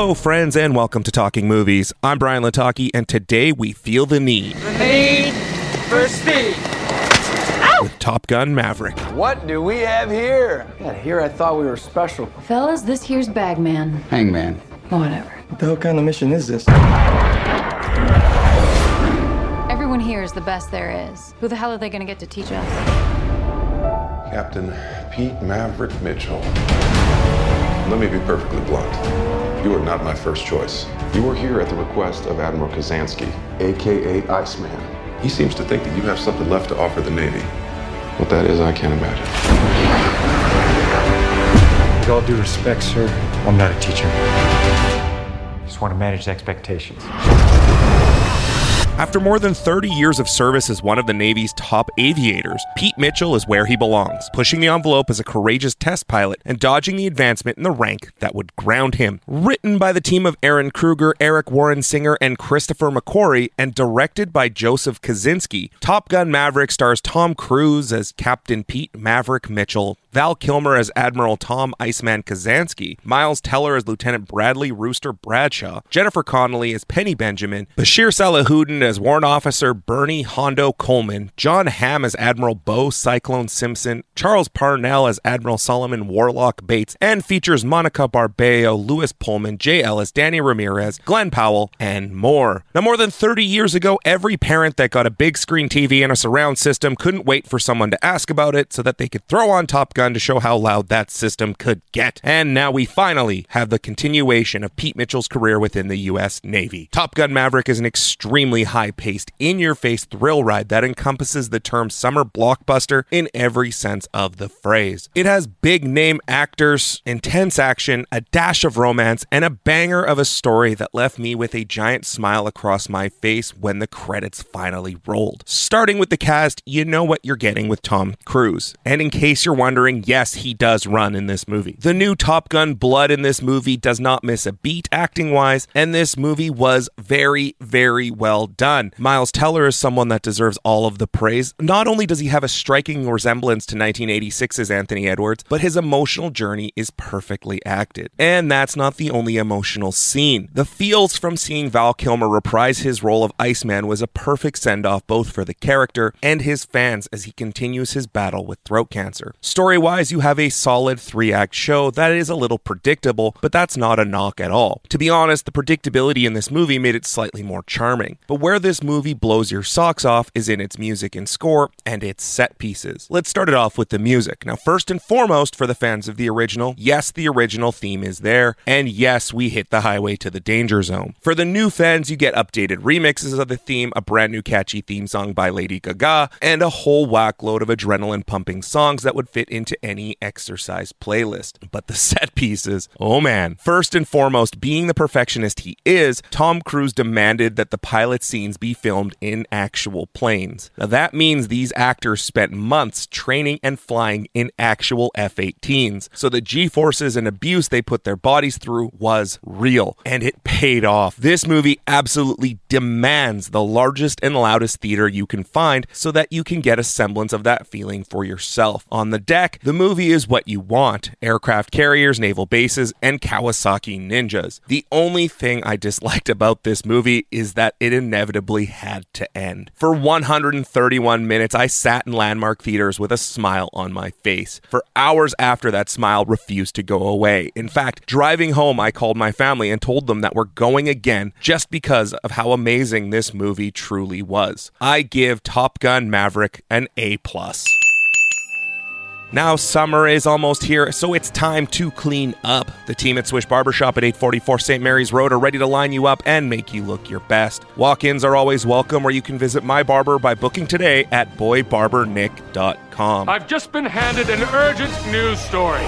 Hello, friends, and welcome to Talking Movies. I'm Brian Lataki, and today we feel the need. The need for speed. With Top Gun Maverick. What do we have here? Yeah, here I thought we were special. Fellas, this here's Bagman. Hangman. Whatever. What the hell kind of mission is this? Everyone here is the best there is. Who the hell are they gonna get to teach us? Captain Pete Maverick Mitchell. Let me be perfectly blunt. You are not my first choice. You are here at the request of Admiral Kazansky, aka Iceman. He seems to think that you have something left to offer the Navy. What that is, I can't imagine. With all due respect, sir, I'm not a teacher. I Just want to manage expectations. After more than 30 years of service as one of the Navy's top aviators, Pete Mitchell is where he belongs, pushing the envelope as a courageous test pilot and dodging the advancement in the rank that would ground him. Written by the team of Ehren Kruger, Eric Warren Singer, and Christopher McQuarrie, and directed by Joseph Kosinski, Top Gun Maverick stars Tom Cruise as Captain Pete Maverick Mitchell, Val Kilmer as Admiral Tom Iceman Kazansky, Miles Teller as Lieutenant Bradley Rooster Bradshaw, Jennifer Connelly as Penny Benjamin, Bashir Salahuddin as Warrant Officer Bernie Hondo Coleman, Jon Hamm as Admiral Beau Cyclone Simpson, Charles Parnell as Admiral Solomon Warlock Bates, and features Monica Barbaro, Lewis Pullman, Jay Ellis, Danny Ramirez, Glen Powell, and more. Now, more than 30 years ago, every parent that got a big screen TV and a surround system couldn't wait for someone to ask about it so that they could throw on Top Gun to show how loud that system could get. And now we finally have the continuation of Pete Mitchell's career within the U.S. Navy. Top Gun Maverick is an extremely high paced, in your face thrill ride that encompasses the term summer blockbuster in every sense of the phrase. It has big name actors, intense action, a dash of romance, and a banger of a story that left me with a giant smile across my face when the credits finally rolled. Starting with the cast, you know what you're getting with Tom Cruise. And in case you're wondering, yes, he does run in this movie. The new Top Gun blood in this movie does not miss a beat acting wise, and this movie was very, very well done. Miles Teller is someone that deserves all of the praise. Not only does he have a striking resemblance to 1986's Anthony Edwards, but his emotional journey is perfectly acted. And that's not the only emotional scene. The feels from seeing Val Kilmer reprise his role of Iceman was a perfect send off both for the character and his fans as he continues his battle with throat cancer. Story wise, you have a solid three act show that is a little predictable, but that's not a knock at all. To be honest, the predictability in this movie made it slightly more charming. But where this movie blows your socks off is in its music and score and its set pieces. Let's start it off with the music. Now, first and foremost, for the fans of the original, yes, the original theme is there, and yes, we hit the highway to the danger zone. For the new fans, you get updated remixes of the theme, a brand new catchy theme song by Lady Gaga, and a whole whack load of adrenaline pumping songs that would fit into any exercise playlist. But the set pieces, oh man. First and foremost, being the perfectionist he is, Tom Cruise demanded that the pilot scenes be filmed in actual planes. Now that means these actors spent months training and flying in actual F 18s. So the G forces and abuse they put their bodies through was real, and it paid off. This movie absolutely demands the largest and loudest theater you can find so that you can get a semblance of that feeling for yourself. On the deck, the movie is what you want aircraft carriers, naval bases, and Kawasaki ninjas. The only thing I disliked about this movie is that it inevitably had to end. For 131 minutes, I sat in landmark theaters with a smile on my face. For hours after that smile refused to go away. In fact, driving home, I called my family and told them that we're going again just because of how amazing this movie truly was. I give Top Gun Maverick an A plus. Now summer is almost here, so it's time to clean up. The team at Swish Barbershop at 844 St. Mary's Road are ready to line you up and make you look your best. Walk-ins are always welcome, or you can visit my barber by booking today at boybarbernick.com. I've just been handed an urgent news story.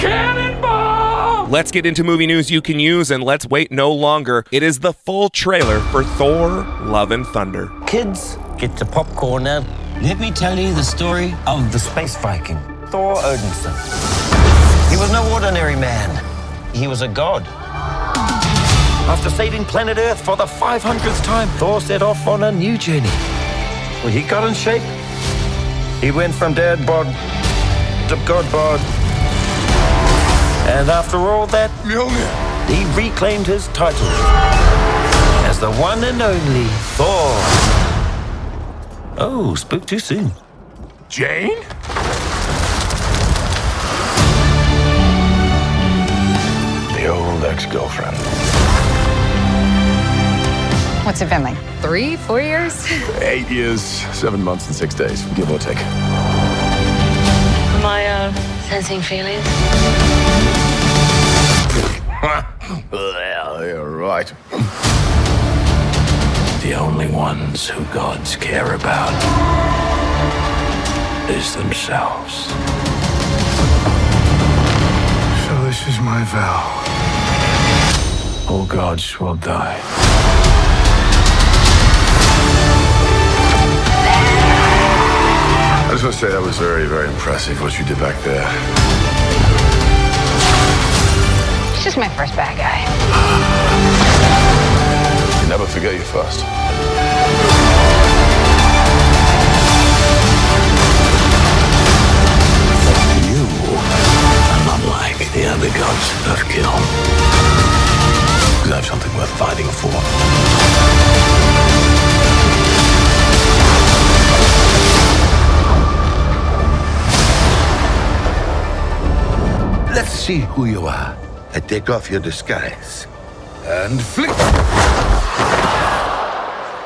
Cannonball! Let's get into movie news you can use, and let's wait no longer. It is the full trailer for Thor: Love and Thunder. Kids, get the popcorn now. Let me tell you the story of the space Viking, Thor Odinson. He was no ordinary man. He was a god. After saving planet Earth for the 500th time, Thor set off on a new journey. Well, he got in shape. He went from dad bod to god bod. And after all that, he reclaimed his title as the one and only Thor. Oh, spoke too soon. Jane? The old ex-girlfriend. What's it been like? Three, four years? Eight years, seven months, and six days, give or take. Am I uh, sensing feelings? well, you're right. The only ones who gods care about is themselves. So this is my vow. All gods will die. I just want to say that was very, very impressive what you did back there. He's just my first bad guy. You never forget your first. You are not like the other gods of. Because I have something worth fighting for. Let's see who you are. I take off your disguise. And flick.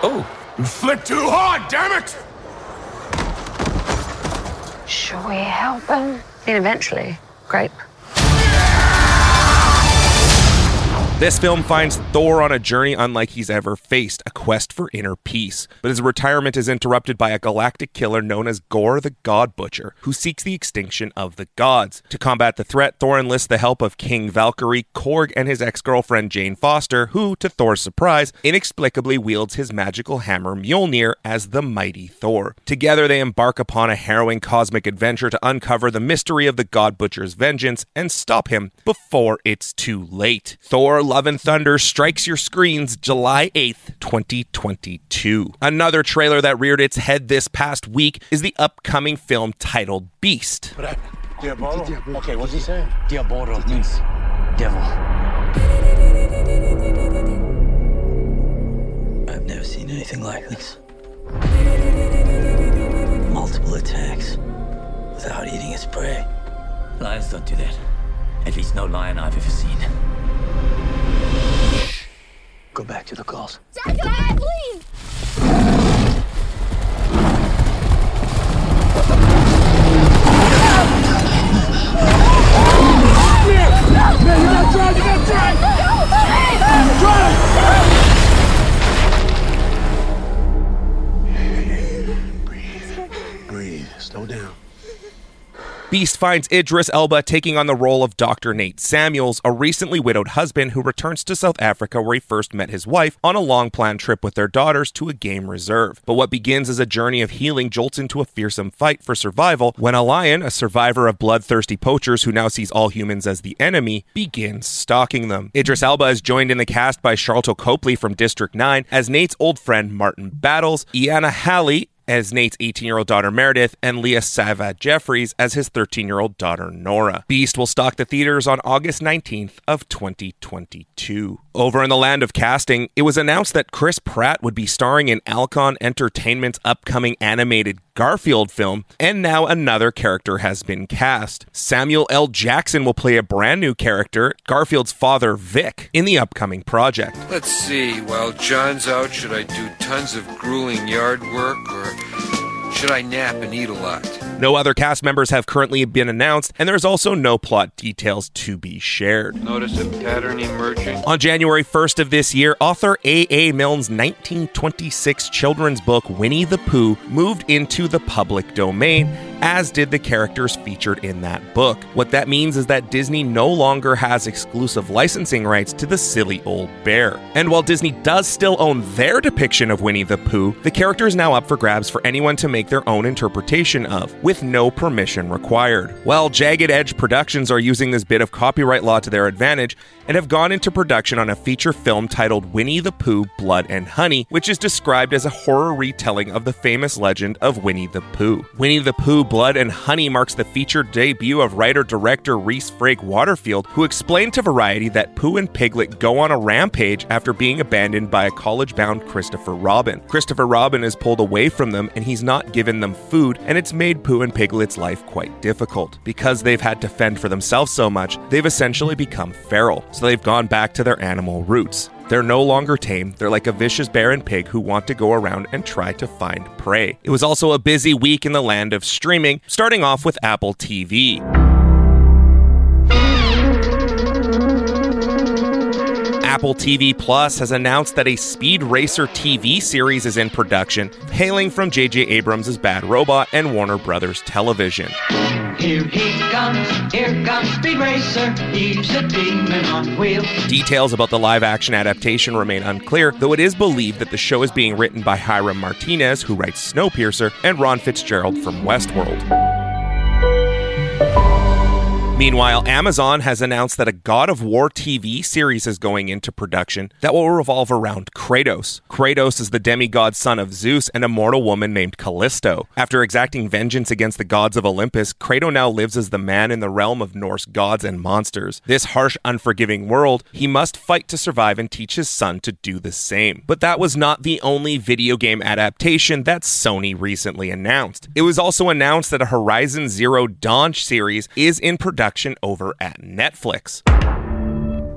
Oh, You flick too hard, damn it! Should we help him? Then eventually, grape. This film finds Thor on a journey unlike he's ever faced, a quest for inner peace. But his retirement is interrupted by a galactic killer known as Gorr the God Butcher, who seeks the extinction of the gods. To combat the threat, Thor enlists the help of King Valkyrie, Korg, and his ex girlfriend Jane Foster, who, to Thor's surprise, inexplicably wields his magical hammer Mjolnir as the mighty Thor. Together, they embark upon a harrowing cosmic adventure to uncover the mystery of the God Butcher's vengeance and stop him before it's too late. Thor Love and Thunder strikes your screens July 8th, 2022. Another trailer that reared its head this past week is the upcoming film titled Beast. Diabolo? Okay, what's he saying? Diabolo means devil. I've never seen anything like this. Multiple attacks without eating its prey. Lions don't do that. At least no lion I've ever seen. Go back to the calls. Dad, Dad, please! Beast finds Idris Elba taking on the role of Dr. Nate Samuels, a recently widowed husband who returns to South Africa where he first met his wife on a long planned trip with their daughters to a game reserve. But what begins as a journey of healing jolts into a fearsome fight for survival when a lion, a survivor of bloodthirsty poachers who now sees all humans as the enemy, begins stalking them. Idris Elba is joined in the cast by Sharlto Copley from District 9 as Nate's old friend Martin Battles, Iyana Halley as Nate's 18 year old daughter Meredith, and Leah Sava Jeffries as his 13 year old daughter Nora. Beast will stock the theaters on August 19th of 2022. Over in the land of casting, it was announced that Chris Pratt would be starring in Alcon Entertainment's upcoming animated Garfield film, and now another character has been cast. Samuel L. Jackson will play a brand new character, Garfield's father, Vic, in the upcoming project. Let's see. While John's out, should I do tons of grueling yard work or should I nap and eat a lot? No other cast members have currently been announced, and there's also no plot details to be shared. Notice a pattern emerging? On January 1st of this year, author A.A. Milne's 1926 children's book Winnie the Pooh moved into the public domain, as did the characters featured in that book. What that means is that Disney no longer has exclusive licensing rights to the silly old bear. And while Disney does still own their depiction of Winnie the Pooh, the character is now up for grabs for anyone to make their own interpretation of, with no permission required. Well, Jagged Edge Productions are using this bit of copyright law to their advantage and have gone into production on a feature film titled Winnie the Pooh Blood and Honey, which is described as a horror retelling of the famous legend of Winnie the Pooh. Winnie the Pooh Blood and Honey marks the feature debut of writer director Rhys Frake Waterfield, who explained to Variety that Pooh and Piglet go on a rampage after being abandoned by a college bound Christopher Robin. Christopher Robin is pulled away from them and he's not given them food, and it's made Pooh and Piglet's life quite difficult. Because they've had to fend for themselves so much, they've essentially become feral, so they've gone back to their animal roots. They're no longer tame. They're like a vicious bear and pig who want to go around and try to find prey. It was also a busy week in the land of streaming, starting off with Apple TV. Apple TV Plus has announced that a Speed Racer TV series is in production, hailing from J.J. Abrams' Bad Robot and Warner Brothers Television. Here he comes, here comes Speed Racer. He's a demon on wheels. Details about the live action adaptation remain unclear, though it is believed that the show is being written by Hiram Martinez, who writes Snowpiercer, and Ron Fitzgerald from Westworld. Meanwhile, Amazon has announced that a God of War TV series is going into production that will revolve around Kratos. Kratos is the demigod son of Zeus and a mortal woman named Callisto. After exacting vengeance against the gods of Olympus, Kratos now lives as the man in the realm of Norse gods and monsters. This harsh, unforgiving world, he must fight to survive and teach his son to do the same. But that was not the only video game adaptation that Sony recently announced. It was also announced that a Horizon Zero Dawn series is in production over at Netflix.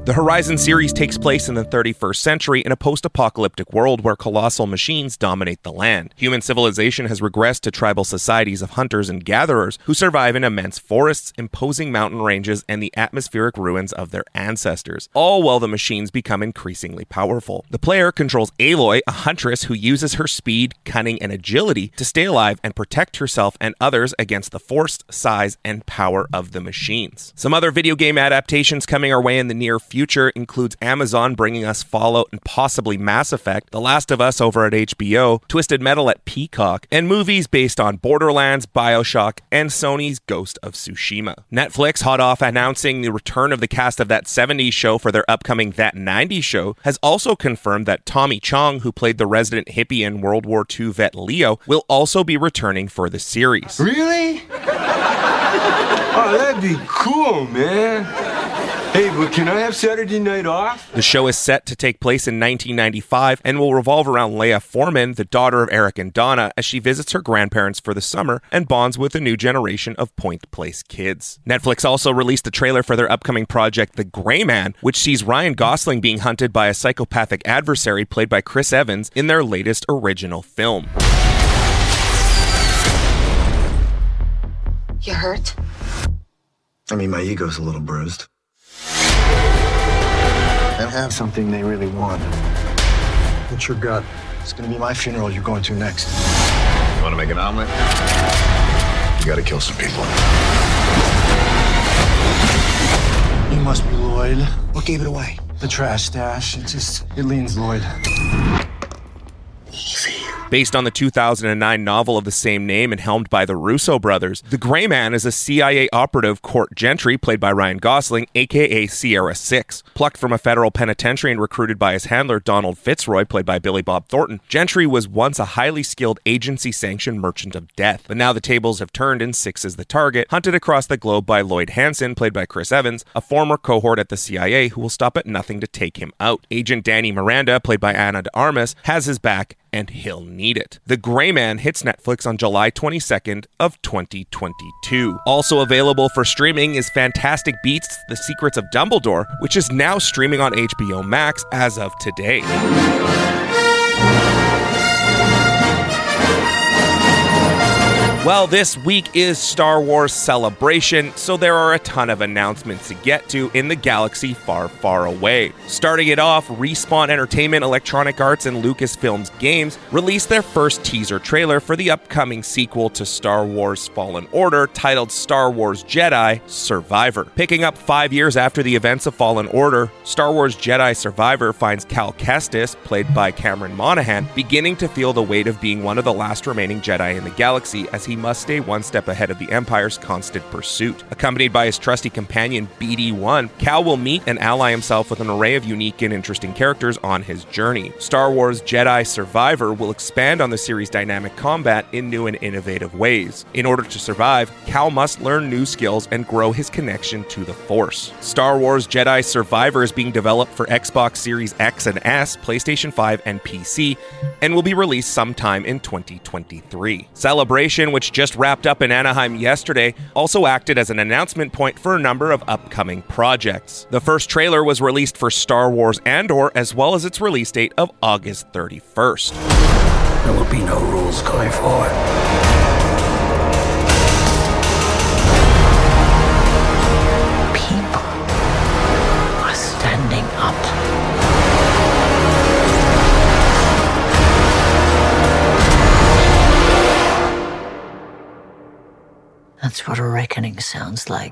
The Horizon series takes place in the 31st century in a post apocalyptic world where colossal machines dominate the land. Human civilization has regressed to tribal societies of hunters and gatherers who survive in immense forests, imposing mountain ranges, and the atmospheric ruins of their ancestors, all while the machines become increasingly powerful. The player controls Aloy, a huntress who uses her speed, cunning, and agility to stay alive and protect herself and others against the force, size, and power of the machines. Some other video game adaptations coming our way in the near future future includes Amazon bringing us Fallout and possibly Mass Effect, The Last of Us over at HBO, Twisted Metal at Peacock, and movies based on Borderlands, Bioshock, and Sony's Ghost of Tsushima. Netflix, hot off announcing the return of the cast of That 70s show for their upcoming That 90s show, has also confirmed that Tommy Chong, who played the resident hippie in World War II vet Leo, will also be returning for the series. Really? oh, that'd be cool, man. Hey, but can I have Saturday night off? The show is set to take place in 1995 and will revolve around Leia Foreman, the daughter of Eric and Donna, as she visits her grandparents for the summer and bonds with a new generation of Point Place kids. Netflix also released a trailer for their upcoming project, The Gray Man, which sees Ryan Gosling being hunted by a psychopathic adversary played by Chris Evans in their latest original film. You hurt? I mean, my ego's a little bruised. I have something they really want. What's your gut? It's gonna be my funeral you're going to next. You wanna make an omelet? You gotta kill some people. You must be Lloyd. What gave it away? The trash stash. It just, it leans Lloyd. Based on the 2009 novel of the same name and helmed by the Russo brothers, the Gray Man is a CIA operative, Court Gentry, played by Ryan Gosling, aka Sierra 6. Plucked from a federal penitentiary and recruited by his handler, Donald Fitzroy, played by Billy Bob Thornton, Gentry was once a highly skilled agency sanctioned merchant of death. But now the tables have turned and Six is the target, hunted across the globe by Lloyd Hansen, played by Chris Evans, a former cohort at the CIA who will stop at nothing to take him out. Agent Dani Miranda, played by Ana de Armas, has his back and he'll need it. The Gray Man hits Netflix on July 22nd of 2022. Also available for streaming is Fantastic Beasts: The Secrets of Dumbledore, which is now streaming on HBO Max as of today. Well, this week is Star Wars Celebration, so there are a ton of announcements to get to in the galaxy far, far away. Starting it off, Respawn Entertainment, Electronic Arts, and Lucasfilms Games released their first teaser trailer for the upcoming sequel to Star Wars Fallen Order titled Star Wars Jedi Survivor. Picking up five years after the events of Fallen Order, Star Wars Jedi Survivor finds Cal Kestis, played by Cameron Monaghan, beginning to feel the weight of being one of the last remaining Jedi in the galaxy as he must stay one step ahead of the Empire's constant pursuit. Accompanied by his trusty companion BD 1, Cal will meet and ally himself with an array of unique and interesting characters on his journey. Star Wars Jedi Survivor will expand on the series' dynamic combat in new and innovative ways. In order to survive, Cal must learn new skills and grow his connection to the Force. Star Wars Jedi Survivor is being developed for Xbox Series X and S, PlayStation 5, and PC, and will be released sometime in 2023. Celebration, which just wrapped up in Anaheim yesterday, also acted as an announcement point for a number of upcoming projects. The first trailer was released for Star Wars Andor, as well as its release date of August 31st. There will be no rules going forward. That's what a reckoning sounds like.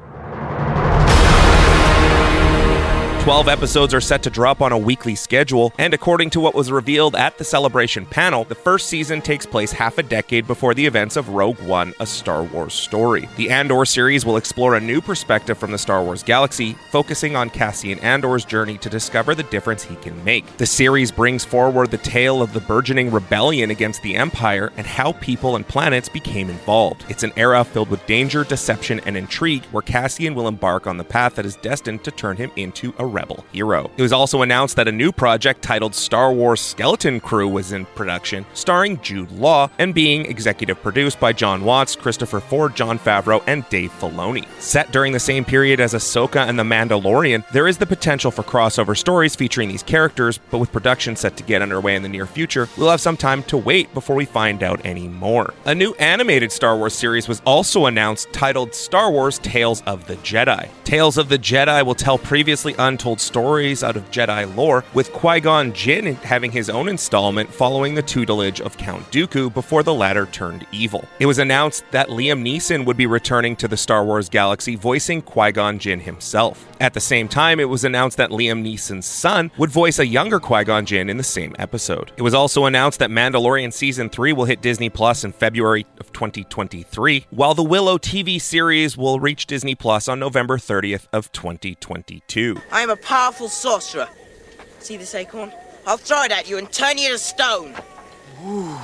12 episodes are set to drop on a weekly schedule, and according to what was revealed at the celebration panel, the first season takes place half a decade before the events of Rogue One, a Star Wars story. The Andor series will explore a new perspective from the Star Wars galaxy, focusing on Cassian Andor's journey to discover the difference he can make. The series brings forward the tale of the burgeoning rebellion against the Empire and how people and planets became involved. It's an era filled with danger, deception, and intrigue where Cassian will embark on the path that is destined to turn him into a rebel hero. It was also announced that a new project titled Star Wars Skeleton Crew was in production, starring Jude Law and being executive produced by Jon Watts, Christopher Ford, Jon Favreau, and Dave Filoni. Set during the same period as Ahsoka and The Mandalorian, there is the potential for crossover stories featuring these characters, but with production set to get underway in the near future, we'll have some time to wait before we find out any more. A new animated Star Wars series was also announced titled Star Wars Tales of the Jedi. Tales of the Jedi will tell previously untold stories out of Jedi lore, with Qui Gon Jinn having his own installment following the tutelage of Count Dooku before the latter turned evil. It was announced that Liam Neeson would be returning to the Star Wars galaxy, voicing Qui Gon Jinn himself. At the same time, it was announced that Liam Neeson's son would voice a younger Qui Gon Jinn in the same episode. It was also announced that Mandalorian Season 3 will hit Disney Plus in February of 2023, while the Willow TV series will reach Disney Plus on November 30th of 2022. I am a powerful sorcerer. See this acorn? I'll throw it at you and turn you to stone. Ooh,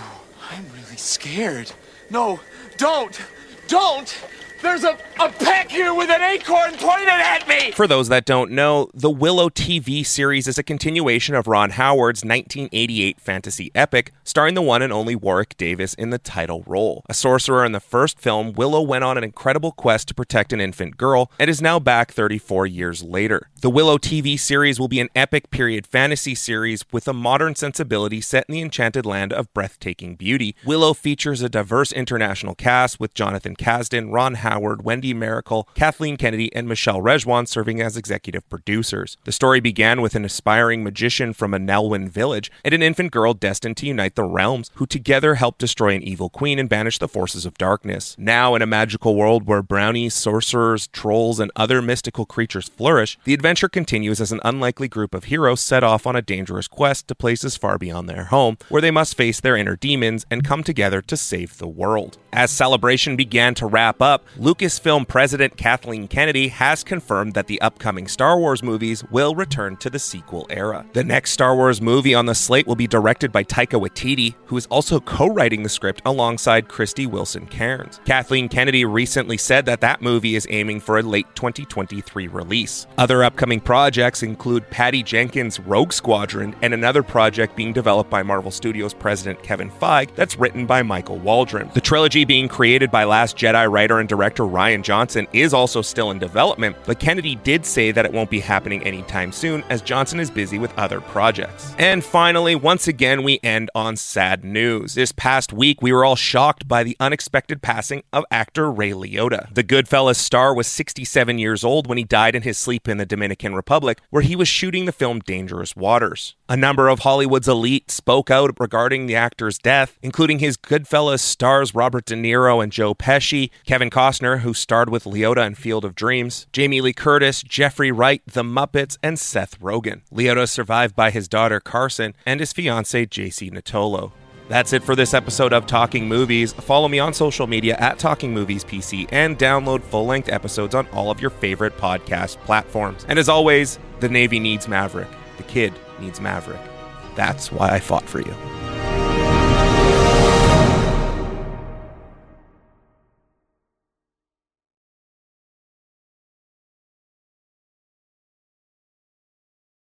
I'm really scared. No, don't! Don't! There's a, a peck here with an acorn pointed at me! For those that don't know, the Willow TV series is a continuation of Ron Howard's 1988 fantasy epic, starring the one and only Warwick Davis in the title role. A sorcerer in the first film, Willow went on an incredible quest to protect an infant girl and is now back 34 years later. The Willow TV series will be an epic period fantasy series with a modern sensibility set in the enchanted land of breathtaking beauty. Willow features a diverse international cast with Jonathan Kasdan, Ron Howard, Wendy Mericle, Kathleen Kennedy, and Michelle Rejwan serving as executive producers. The story began with an aspiring magician from a Nelwyn village and an infant girl destined to unite the realms, who together help destroy an evil queen and banish the forces of darkness. Now, in a magical world where brownies, sorcerers, trolls, and other mystical creatures flourish, the adventure continues as an unlikely group of heroes set off on a dangerous quest to places far beyond their home, where they must face their inner demons and come together to save the world. As celebration began to wrap up, Lucasfilm president Kathleen Kennedy has confirmed that the upcoming Star Wars movies will return to the sequel era. The next Star Wars movie on the slate will be directed by Taika Waititi, who is also co-writing the script alongside Krysty Wilson Cairns. Kathleen Kennedy recently said that that movie is aiming for a late 2023 release. Other upcoming projects include Patty Jenkins' Rogue Squadron and another project being developed by Marvel Studios president Kevin Feige that's written by Michael Waldron. The trilogy being created by Last Jedi writer and director Rian Johnson is also still in development, but Kennedy did say that it won't be happening anytime soon as Johnson is busy with other projects. And finally, once again, we end on sad news. This past week, we were all shocked by the unexpected passing of actor Ray Liotta. The Goodfellas star was 67 years old when he died in his sleep in the Dominican Republic, where he was shooting the film Dangerous Waters. A number of Hollywood's elite spoke out regarding the actor's death, including his Goodfellas stars Robert De Niro and Joe Pesci, Kevin Costner, who starred with Liotta in Field of Dreams, Jamie Lee Curtis, Jeffrey Wright, The Muppets, and Seth Rogen. Liotta survived by his daughter Carson and his fiancee Jacy Nittolo. That's it for this episode of Talking Movies. Follow me on social media at Talking Movies PC and download full length episodes on all of your favorite podcast platforms. And as always, the Navy needs Maverick. The kid needs Maverick. That's why I fought for you.